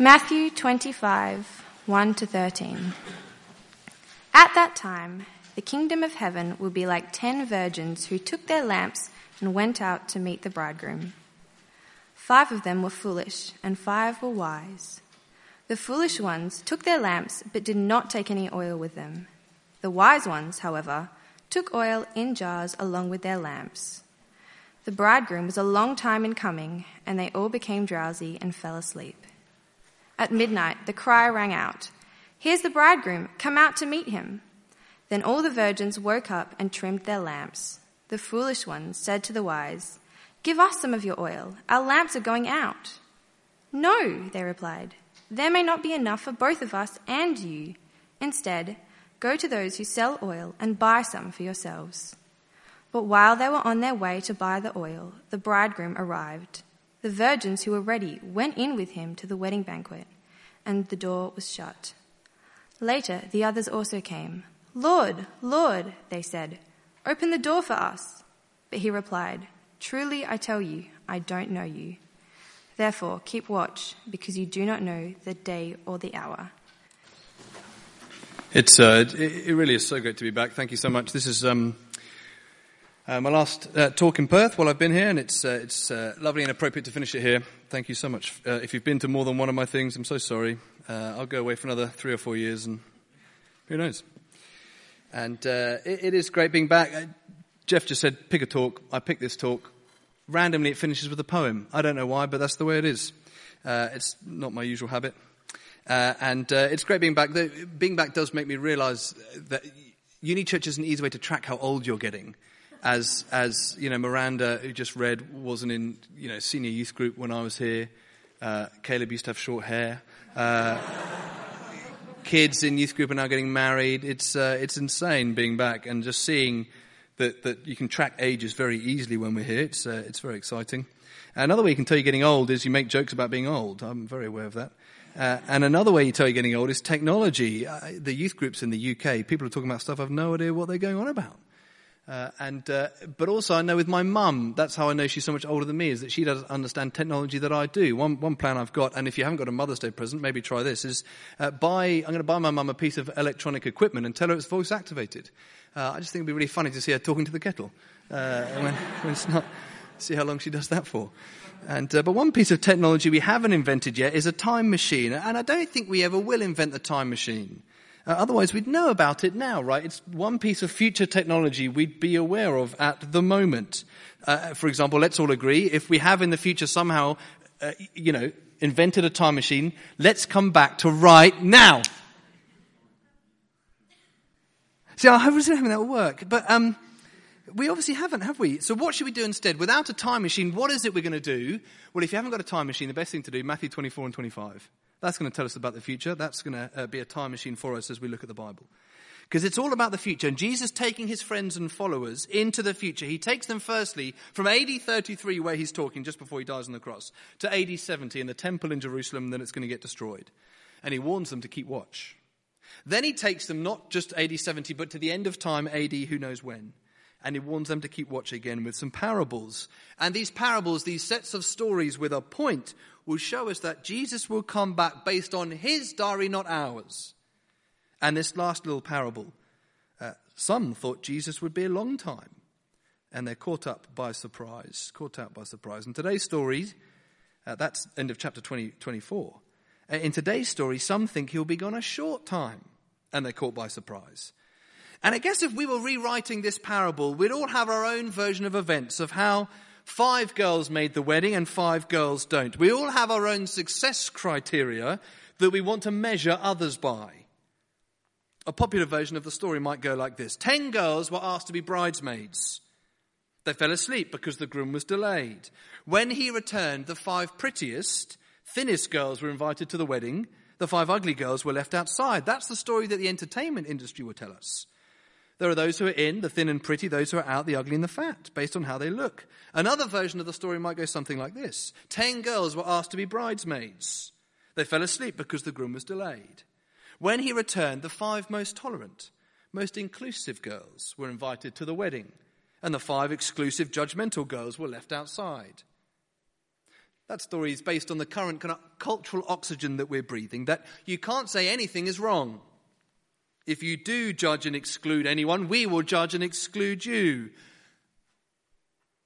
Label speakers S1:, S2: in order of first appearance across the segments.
S1: Matthew 25, 1 to 13. At that time, the kingdom of heaven will be like ten virgins who took their lamps and went out to meet the bridegroom. Five of them were foolish, and five were wise. The foolish ones took their lamps, but did not take any oil with them. The wise ones, however, took oil in jars along with their lamps. The bridegroom was a long time in coming, and they all became drowsy and fell asleep. At midnight, the cry rang out, Here's the bridegroom, come out to meet him. Then all the virgins woke up and trimmed their lamps. The foolish ones said to the wise, Give us some of your oil, our lamps are going out. No, they replied, there may not be enough for both of us and you. Instead, go to those who sell oil and buy some for yourselves. But while they were on their way to buy the oil, the bridegroom arrived. The virgins who were ready went in with him to the wedding banquet, and the door was shut. Later, the others also came. Lord, Lord, they said, open the door for us. But he replied, Truly I tell you, I don't know you. Therefore, keep watch, because you do not know the day or the hour.
S2: It's, uh, it, really is so great to be back. Thank you so much. This is um, uh, my last uh, talk in Perth while I've been here, and it's, uh, it's uh, lovely and appropriate to finish it here. Thank you so much. Uh, if you've been to more than one of my things, I'm so sorry. I'll go away for another three or four years, and who knows? And it, it is great being back. Jeff just said, pick a talk. I picked this talk. Randomly, it finishes with a poem. I don't know why, but that's the way it is. it's not my usual habit. and it's great being back. The, being back does make me realize that Uni Church is an easy way to track how old you're getting as as you know, Miranda, who just read, wasn't in you know senior youth group when I was here. Uh, Caleb used to have short hair. Uh, kids in youth group are now getting married. It's uh, it's insane being back and just seeing that that you can track ages very easily when we're here. It's uh, it's very exciting. Another way you can tell you're getting old is you make jokes about being old. I'm very aware of that. Uh, and another way you tell you're getting old is technology. Uh, the youth groups in the UK, people are talking about stuff I've no idea what they're going on about. Uh, and, uh, but also I know with my mum, that's how I know she's so much older than me, is that she doesn't understand technology that I do. One, one plan I've got, and if you haven't got a Mother's Day present, maybe try this, is uh, buy, I'm going to buy my mum a piece of electronic equipment and tell her it's voice activated. Uh, I just think it'd be really funny to see her talking to the kettle. Uh, when, when, it's not, see how long she does that for. And, uh, but one piece of technology we haven't invented yet is a time machine, and I don't think we ever will invent the time machine. Uh, otherwise, we'd know about it now, right? It's one piece of future technology we'd be aware of at the moment. Uh, for example, let's all agree if we have in the future somehow, uh, you know, invented a time machine, let's come back to right now. See, I was hoping that work, but um, we obviously haven't, have we? So what should we do instead? Without a time machine, what is it we're going to do? Well, if you haven't got a time machine, the best thing to do, Matthew 24 and 25. That's going to tell us about the future. That's going to uh, be a time machine for us as we look at the Bible. Because it's all about the future. And Jesus taking his friends and followers into the future. He takes them firstly from AD 33, where he's talking just before he dies on the cross, to AD 70 in the temple in Jerusalem, then it's going to get destroyed. And he warns them to keep watch. Then he takes them not just AD 70, but to the end of time, AD who knows when and he warns them to keep watch again with some parables. And these parables, these sets of stories with a point, will show us that Jesus will come back based on his diary, not ours. And this last little parable, uh, some thought Jesus would be a long time, and they're caught up by surprise. Caught out by surprise. And today's story, uh, that's end of chapter 20, 24. Uh, in today's story, some think he'll be gone a short time, and they're caught by surprise. And I guess if we were rewriting this parable, we'd all have our own version of events of how five girls made the wedding and five girls don't. We all have our own success criteria that we want to measure others by. A popular version of the story might go like this Ten girls were asked to be bridesmaids. They fell asleep because the groom was delayed. When he returned, the five prettiest, thinnest girls were invited to the wedding. The five ugly girls were left outside. That's the story that the entertainment industry will tell us. There are those who are in, the thin and pretty, those who are out, the ugly and the fat, based on how they look. Another version of the story might go something like this Ten girls were asked to be bridesmaids. They fell asleep because the groom was delayed. When he returned, the five most tolerant, most inclusive girls were invited to the wedding, and the five exclusive, judgmental girls were left outside. That story is based on the current kind of cultural oxygen that we're breathing, that you can't say anything is wrong. If you do judge and exclude anyone, we will judge and exclude you.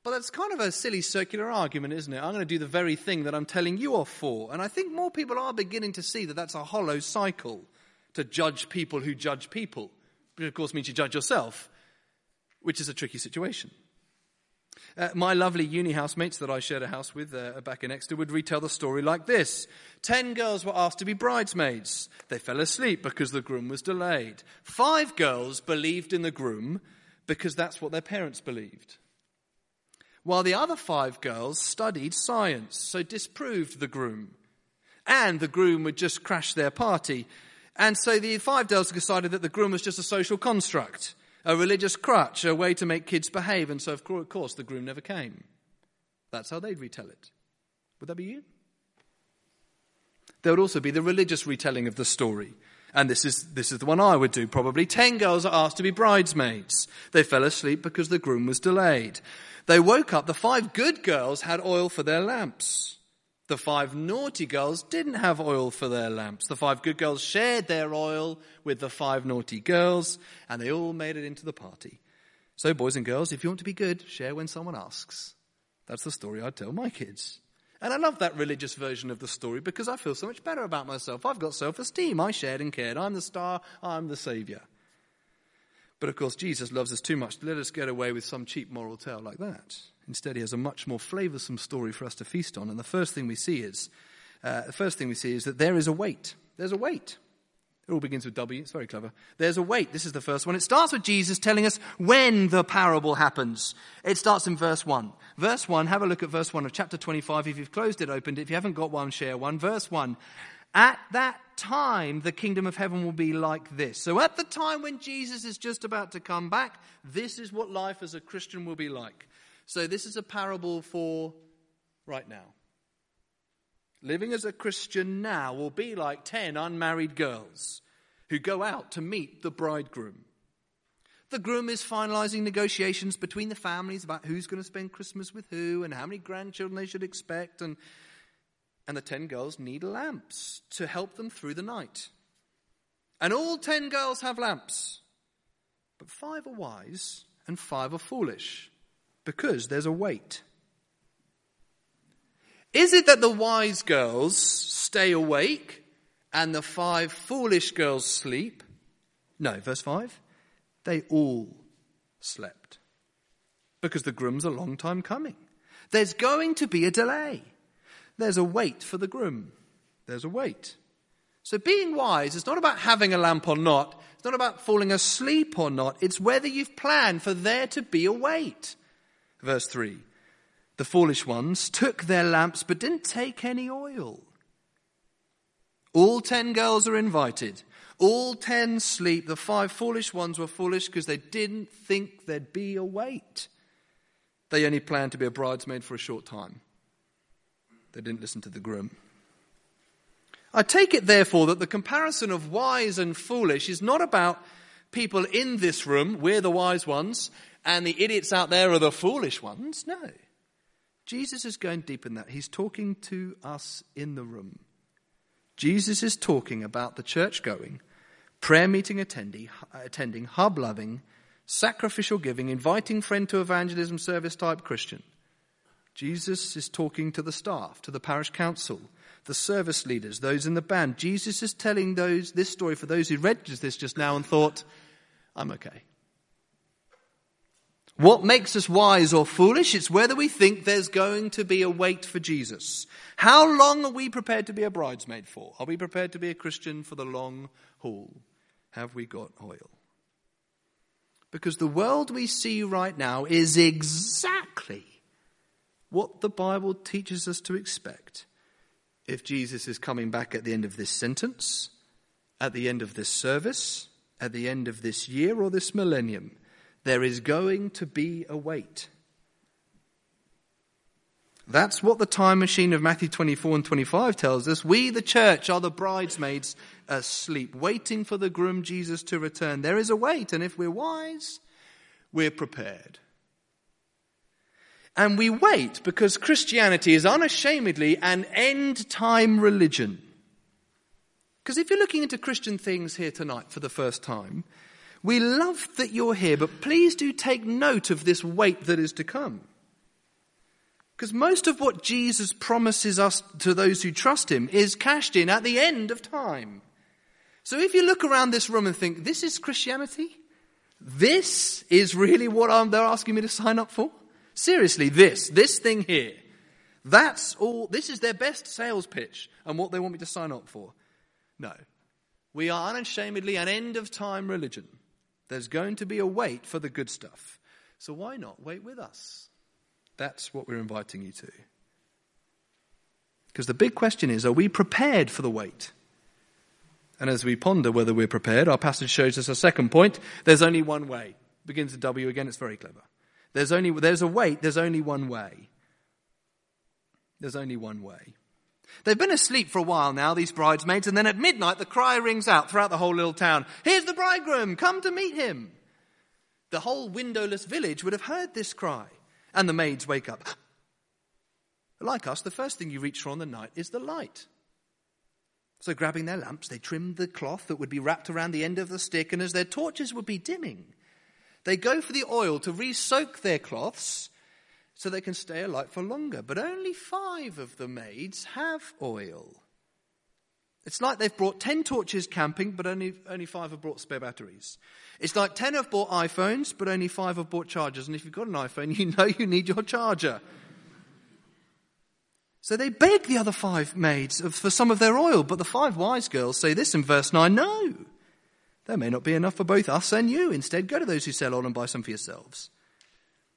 S2: But that's kind of a silly circular argument, isn't it? I'm going to do the very thing that I'm telling you off for. And I think more people are beginning to see that that's a hollow cycle to judge people who judge people. Which, of course, means you judge yourself, which is a tricky situation. Uh, my lovely uni housemates that I shared a house with uh, back in Exeter would retell the story like this Ten girls were asked to be bridesmaids. They fell asleep because the groom was delayed. Five girls believed in the groom because that's what their parents believed while the other five girls studied science, so disproved the groom. And the groom would just crash their party. And so the five girls decided that the groom was just a social construct, a religious crutch, a way to make kids behave. And so, of course, the groom never came. That's how they'd retell it. Would that be you? There would also be the religious retelling of the story. And this is, this is the one I would do probably. Ten girls are asked to be bridesmaids. They fell asleep because the groom was delayed. They woke up. The five good girls had oil for their lamps. The five naughty girls didn't have oil for their lamps. The five good girls shared their oil with the five naughty girls, and they all made it into the party. So, boys and girls, if you want to be good, share when someone asks. That's the story I'd tell my kids. And I love that religious version of the story because I feel so much better about myself. I've got self esteem. I shared and cared. I'm the star. I'm the savior. But of course, Jesus loves us too much to let us get away with some cheap moral tale like that. Instead, he has a much more flavoursome story for us to feast on. And the first thing we see is, uh, the first thing we see is that there is a wait. There's a wait. It all begins with W. It's very clever. There's a wait. This is the first one. It starts with Jesus telling us when the parable happens. It starts in verse 1. Verse 1, have a look at verse 1 of chapter 25. If you've closed it, opened it. If you haven't got one, share one. Verse 1. At that time, the kingdom of heaven will be like this. So, at the time when Jesus is just about to come back, this is what life as a Christian will be like. So, this is a parable for right now. Living as a Christian now will be like 10 unmarried girls who go out to meet the bridegroom. The groom is finalizing negotiations between the families about who's going to spend Christmas with who and how many grandchildren they should expect and and the ten girls need lamps to help them through the night. And all ten girls have lamps. But five are wise and five are foolish because there's a wait. Is it that the wise girls stay awake and the five foolish girls sleep? No, verse 5. They all slept because the groom's a long time coming. There's going to be a delay. There's a wait for the groom. There's a wait. So being wise is not about having a lamp or not. It's not about falling asleep or not. It's whether you've planned for there to be a wait. Verse 3. The foolish ones took their lamps but didn't take any oil. All ten girls are invited. All ten sleep. The five foolish ones were foolish because they didn't think there'd be a wait. They only planned to be a bridesmaid for a short time. They didn't listen to the groom. I take it, therefore, that the comparison of wise and foolish is not about people in this room, we're the wise ones, and the idiots out there are the foolish ones. No. Jesus is going deep in that. He's talking to us in the room. Jesus is talking about the church going, prayer meeting attendee, attending hub loving, sacrificial giving, inviting friend to evangelism service type Christian. Jesus is talking to the staff, to the parish council, the service leaders, those in the band. Jesus is telling those this story for those who read this just now and thought, I'm okay. What makes us wise or foolish? It's whether we think there's going to be a wait for Jesus. How long are we prepared to be a bridesmaid for? Are we prepared to be a Christian for the long haul? Have we got oil? Because the world we see right now is exactly what the Bible teaches us to expect if Jesus is coming back at the end of this sentence, at the end of this service, at the end of this year or this millennium. There is going to be a wait. That's what the time machine of Matthew 24 and 25 tells us. We, the church, are the bridesmaids asleep, waiting for the groom Jesus to return. There is a wait, and if we're wise, we're prepared. And we wait because Christianity is unashamedly an end time religion. Because if you're looking into Christian things here tonight for the first time, we love that you're here, but please do take note of this wait that is to come. Because most of what Jesus promises us to those who trust him is cashed in at the end of time. So if you look around this room and think, this is Christianity? This is really what I'm, they're asking me to sign up for? Seriously, this, this thing here. That's all, this is their best sales pitch and what they want me to sign up for. No. We are unashamedly an end of time religion. There's going to be a wait for the good stuff. So why not wait with us? That's what we're inviting you to. Because the big question is are we prepared for the wait? And as we ponder whether we're prepared, our passage shows us a second point. There's only one way. Begins with W again, it's very clever. There's only there's a wait, there's only one way. There's only one way. They've been asleep for a while now, these bridesmaids, and then at midnight the cry rings out throughout the whole little town. Here's the bridegroom, come to meet him. The whole windowless village would have heard this cry, and the maids wake up. Like us, the first thing you reach for on the night is the light. So, grabbing their lamps, they trimmed the cloth that would be wrapped around the end of the stick, and as their torches would be dimming, they go for the oil to re soak their cloths so they can stay alight for longer. But only five of the maids have oil. It's like they've brought 10 torches camping, but only, only five have brought spare batteries. It's like 10 have bought iPhones, but only five have bought chargers. And if you've got an iPhone, you know you need your charger. So they beg the other five maids for some of their oil, but the five wise girls say this in verse 9 no, there may not be enough for both us and you. Instead, go to those who sell oil and buy some for yourselves.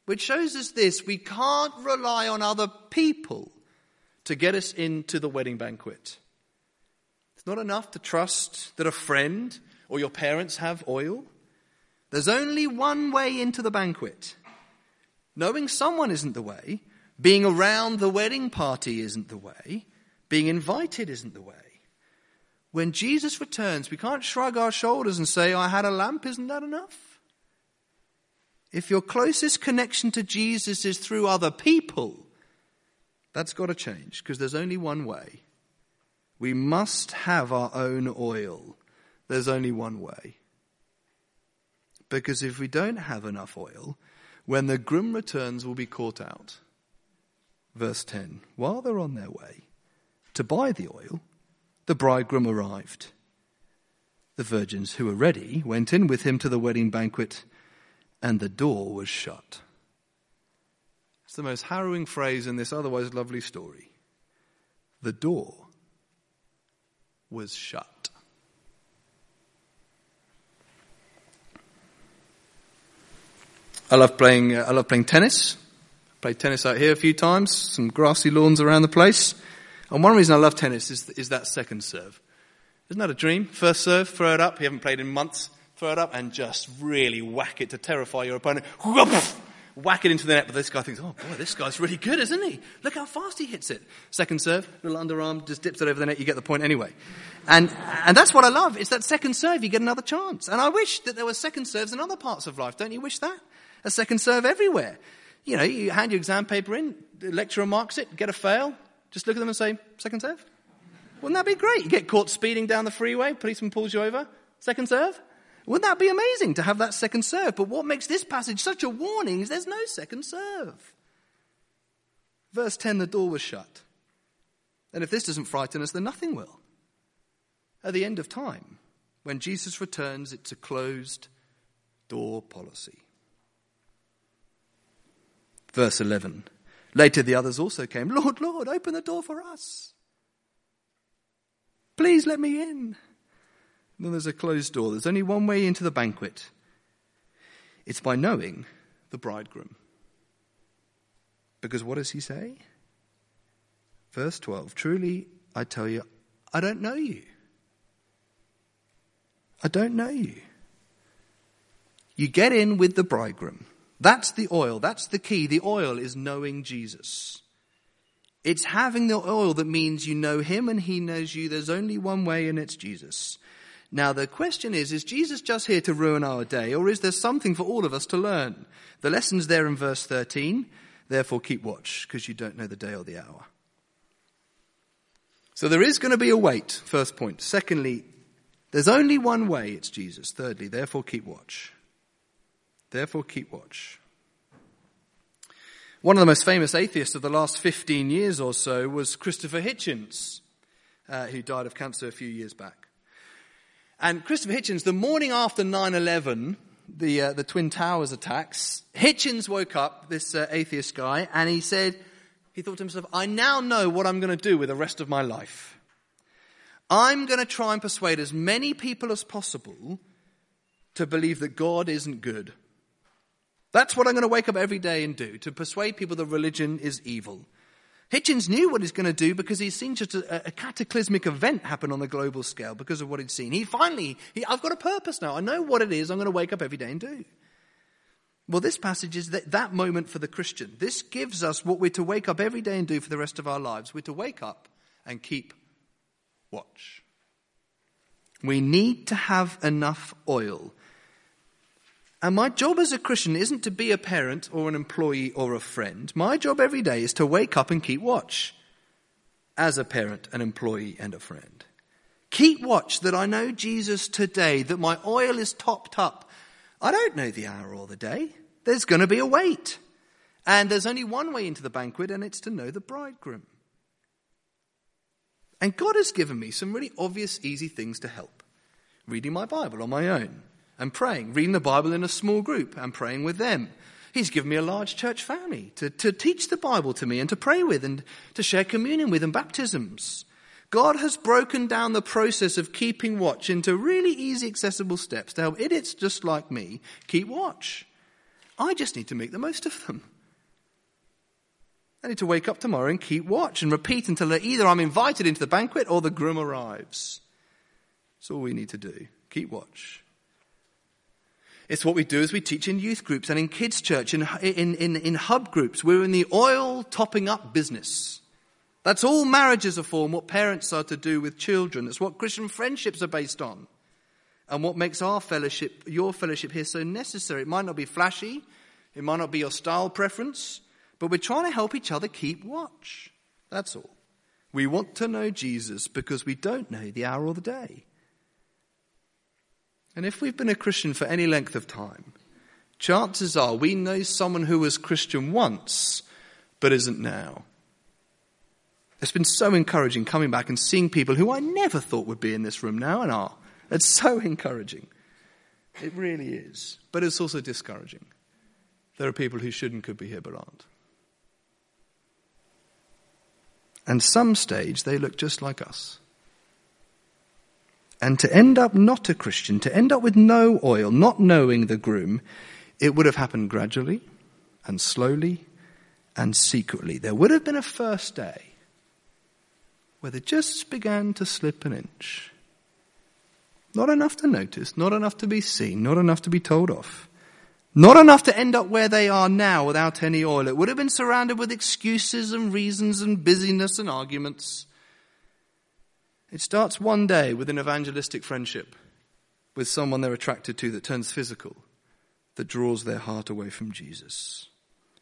S2: Which shows us this we can't rely on other people to get us into the wedding banquet. It's not enough to trust that a friend or your parents have oil. There's only one way into the banquet. Knowing someone isn't the way, being around the wedding party isn't the way, being invited isn't the way. When Jesus returns, we can't shrug our shoulders and say, I had a lamp, isn't that enough? If your closest connection to Jesus is through other people, that's got to change because there's only one way. We must have our own oil. There's only one way. Because if we don't have enough oil, when the groom returns, we'll be caught out. Verse 10 While they're on their way to buy the oil, the bridegroom arrived. The virgins who were ready went in with him to the wedding banquet and the door was shut. It's the most harrowing phrase in this otherwise lovely story. The door was shut. I love playing. Uh, I love playing tennis. Played tennis out here a few times. Some grassy lawns around the place. And one reason I love tennis is, is that second serve. Isn't that a dream? First serve, throw it up. You haven't played in months throw it up and just really whack it to terrify your opponent. Whack it into the net, but this guy thinks, oh boy, this guy's really good, isn't he? Look how fast he hits it. Second serve, little underarm, just dips it over the net, you get the point anyway. And, and that's what I love. It's that second serve, you get another chance. And I wish that there were second serves in other parts of life. Don't you wish that? A second serve everywhere. You know, you hand your exam paper in, the lecturer marks it, get a fail, just look at them and say, second serve? Wouldn't that be great? You get caught speeding down the freeway, policeman pulls you over, second serve? Wouldn't that be amazing to have that second serve? But what makes this passage such a warning is there's no second serve. Verse 10 the door was shut. And if this doesn't frighten us, then nothing will. At the end of time, when Jesus returns, it's a closed door policy. Verse 11. Later, the others also came. Lord, Lord, open the door for us. Please let me in. There's a closed door. There's only one way into the banquet it's by knowing the bridegroom. Because what does he say? Verse 12 Truly, I tell you, I don't know you. I don't know you. You get in with the bridegroom. That's the oil. That's the key. The oil is knowing Jesus. It's having the oil that means you know him and he knows you. There's only one way, and it's Jesus. Now the question is, is Jesus just here to ruin our day, or is there something for all of us to learn? The lesson's there in verse 13. Therefore, keep watch, because you don't know the day or the hour. So there is going to be a wait, first point. Secondly, there's only one way, it's Jesus. Thirdly, therefore keep watch. Therefore keep watch. One of the most famous atheists of the last 15 years or so was Christopher Hitchens, uh, who died of cancer a few years back. And Christopher Hitchens, the morning after 9 11, the, uh, the Twin Towers attacks, Hitchens woke up, this uh, atheist guy, and he said, he thought to himself, I now know what I'm going to do with the rest of my life. I'm going to try and persuade as many people as possible to believe that God isn't good. That's what I'm going to wake up every day and do, to persuade people that religion is evil. Hitchens knew what he's going to do because he's seen just a, a, cataclysmic event happen on the global scale because of what he'd seen. He finally, he, I've got a purpose now. I know what it is I'm going to wake up every day and do. Well, this passage is that, that moment for the Christian. This gives us what we're to wake up every day and do for the rest of our lives. We're to wake up and keep watch. We need to have enough oil. And my job as a Christian isn't to be a parent or an employee or a friend. My job every day is to wake up and keep watch as a parent, an employee, and a friend. Keep watch that I know Jesus today, that my oil is topped up I don't know the hour or the day. There's going to be a wait. And there's only one way into the banquet, and it's to know the bridegroom. And God has given me some really obvious, easy things to help. Reading my Bible on my own and praying, reading the Bible in a small group and praying with them. He's given me a large church family to, to teach the Bible to me and to pray with and to share communion with and baptisms. God has broken down the process of keeping watch into really easy, accessible steps to help idiots just like me keep watch. I just need to make the most of them. I need to wake up tomorrow and keep watch and repeat until either I'm invited into the banquet or the groom arrives. That's all we need to do. Keep watch. It's what we do as we teach in youth groups and in kids' church, in, in, in, in hub groups. We're in the oil topping up business. That's all marriages are for and what parents are to do with children. That's what Christian friendships are based on. And what makes our fellowship, your fellowship here so necessary. It might not be flashy, it might not be your style preference, but we're trying to help each other keep watch. That's all. We want to know Jesus because we don't know the hour or the day. And if we've been a Christian for any length of time, chances are we know someone who was Christian once but isn't now. It's been so encouraging coming back and seeing people who I never thought would be in this room now and are. It's so encouraging. It really is. But it's also discouraging. There are people who should and could be here but aren't. And some stage they look just like us. And to end up not a Christian, to end up with no oil, not knowing the groom, it would have happened gradually and slowly and secretly. There would have been a first day where they just began to slip an inch. Not enough to notice, not enough to be seen, not enough to be told off. Not enough to end up where they are now without any oil. It would have been surrounded with excuses and reasons and busyness and arguments. It starts one day with an evangelistic friendship with someone they're attracted to that turns physical, that draws their heart away from Jesus.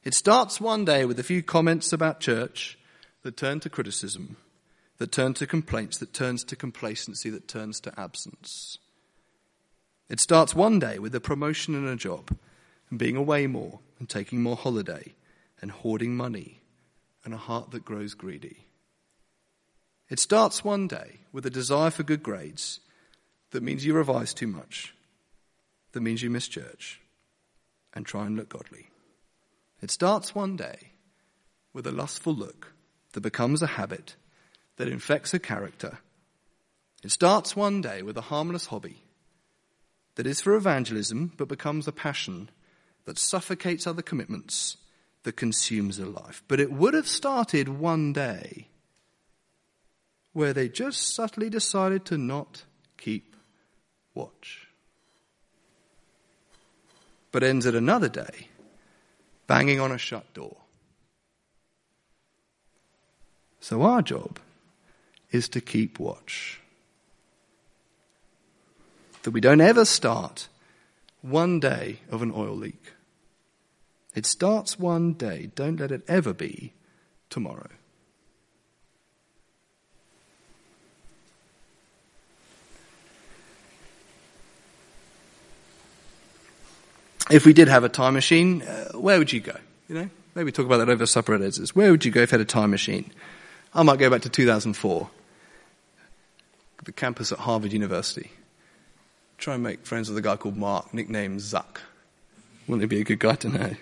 S2: It starts one day with a few comments about church that turn to criticism that turn to complaints, that turns to complacency, that turns to absence. It starts one day with a promotion and a job, and being away more, and taking more holiday, and hoarding money, and a heart that grows greedy. It starts one day with a desire for good grades that means you revise too much, that means you miss church, and try and look godly. It starts one day with a lustful look that becomes a habit that infects a character. It starts one day with a harmless hobby that is for evangelism but becomes a passion that suffocates other commitments, that consumes a life. But it would have started one day where they just subtly decided to not keep watch. But ends at another day, banging on a shut door. So our job is to keep watch. That we don't ever start one day of an oil leak. It starts one day. Don't let it ever be tomorrow. If we did have a time machine, uh, where would you go? You know, maybe talk about that over supper at Ezra's. Where would you go if you had a time machine? I might go back to 2004, the campus at Harvard University. Try and make friends with a guy called Mark, nicknamed Zuck. Wouldn't he be a good guy to know?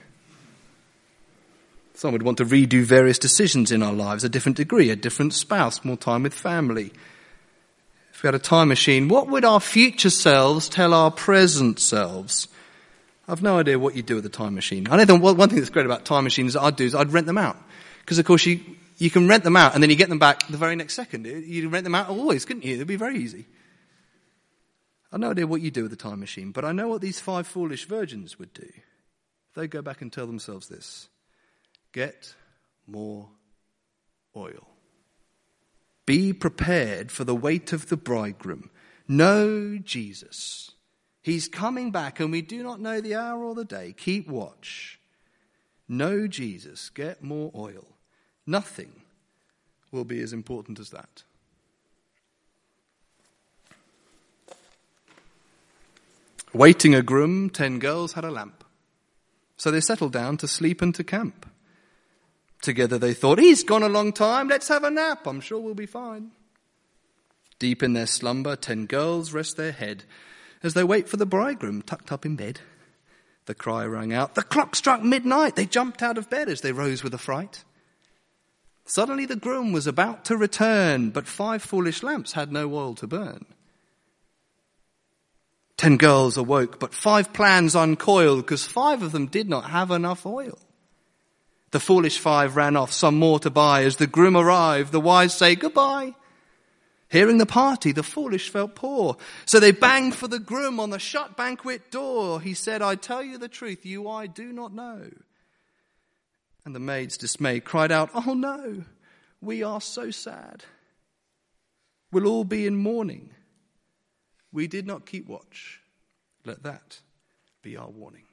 S2: Some would want to redo various decisions in our lives, a different degree, a different spouse, more time with family. If we had a time machine, what would our future selves tell our present selves? I've no idea what you'd do with a time machine. I know the one thing that's great about time machines I'd do is I'd rent them out. Because of course you, you can rent them out and then you get them back the very next second. You'd rent them out always, couldn't you? It'd be very easy. I've no idea what you do with a time machine, but I know what these five foolish virgins would do. They'd go back and tell themselves this. Get more oil. Be prepared for the wait of the bridegroom. Know Jesus. He's coming back and we do not know the hour or the day. Keep watch. Know Jesus. Get more oil. Nothing will be as important as that. Waiting a groom, ten girls had a lamp. So they settled down to sleep and to camp. Together they thought, he's gone a long time, let's have a nap, I'm sure we'll be fine. Deep in their slumber, ten girls rest their head as they wait for the bridegroom tucked up in bed. The cry rang out, the clock struck midnight. They jumped out of bed as they rose with a fright. Suddenly the groom was about to return, but five foolish lamps had no oil to burn. Ten girls awoke, but five plans uncoiled because five of them did not have enough oil. The foolish five ran off, some more to buy. As the groom arrived, the wise say goodbye. Hearing the party, the foolish felt poor. So they banged for the groom on the shut banquet door. He said, I tell you the truth, you I do not know. And the maids, dismayed, cried out, Oh no, we are so sad. We'll all be in mourning. We did not keep watch. Let that be our warning.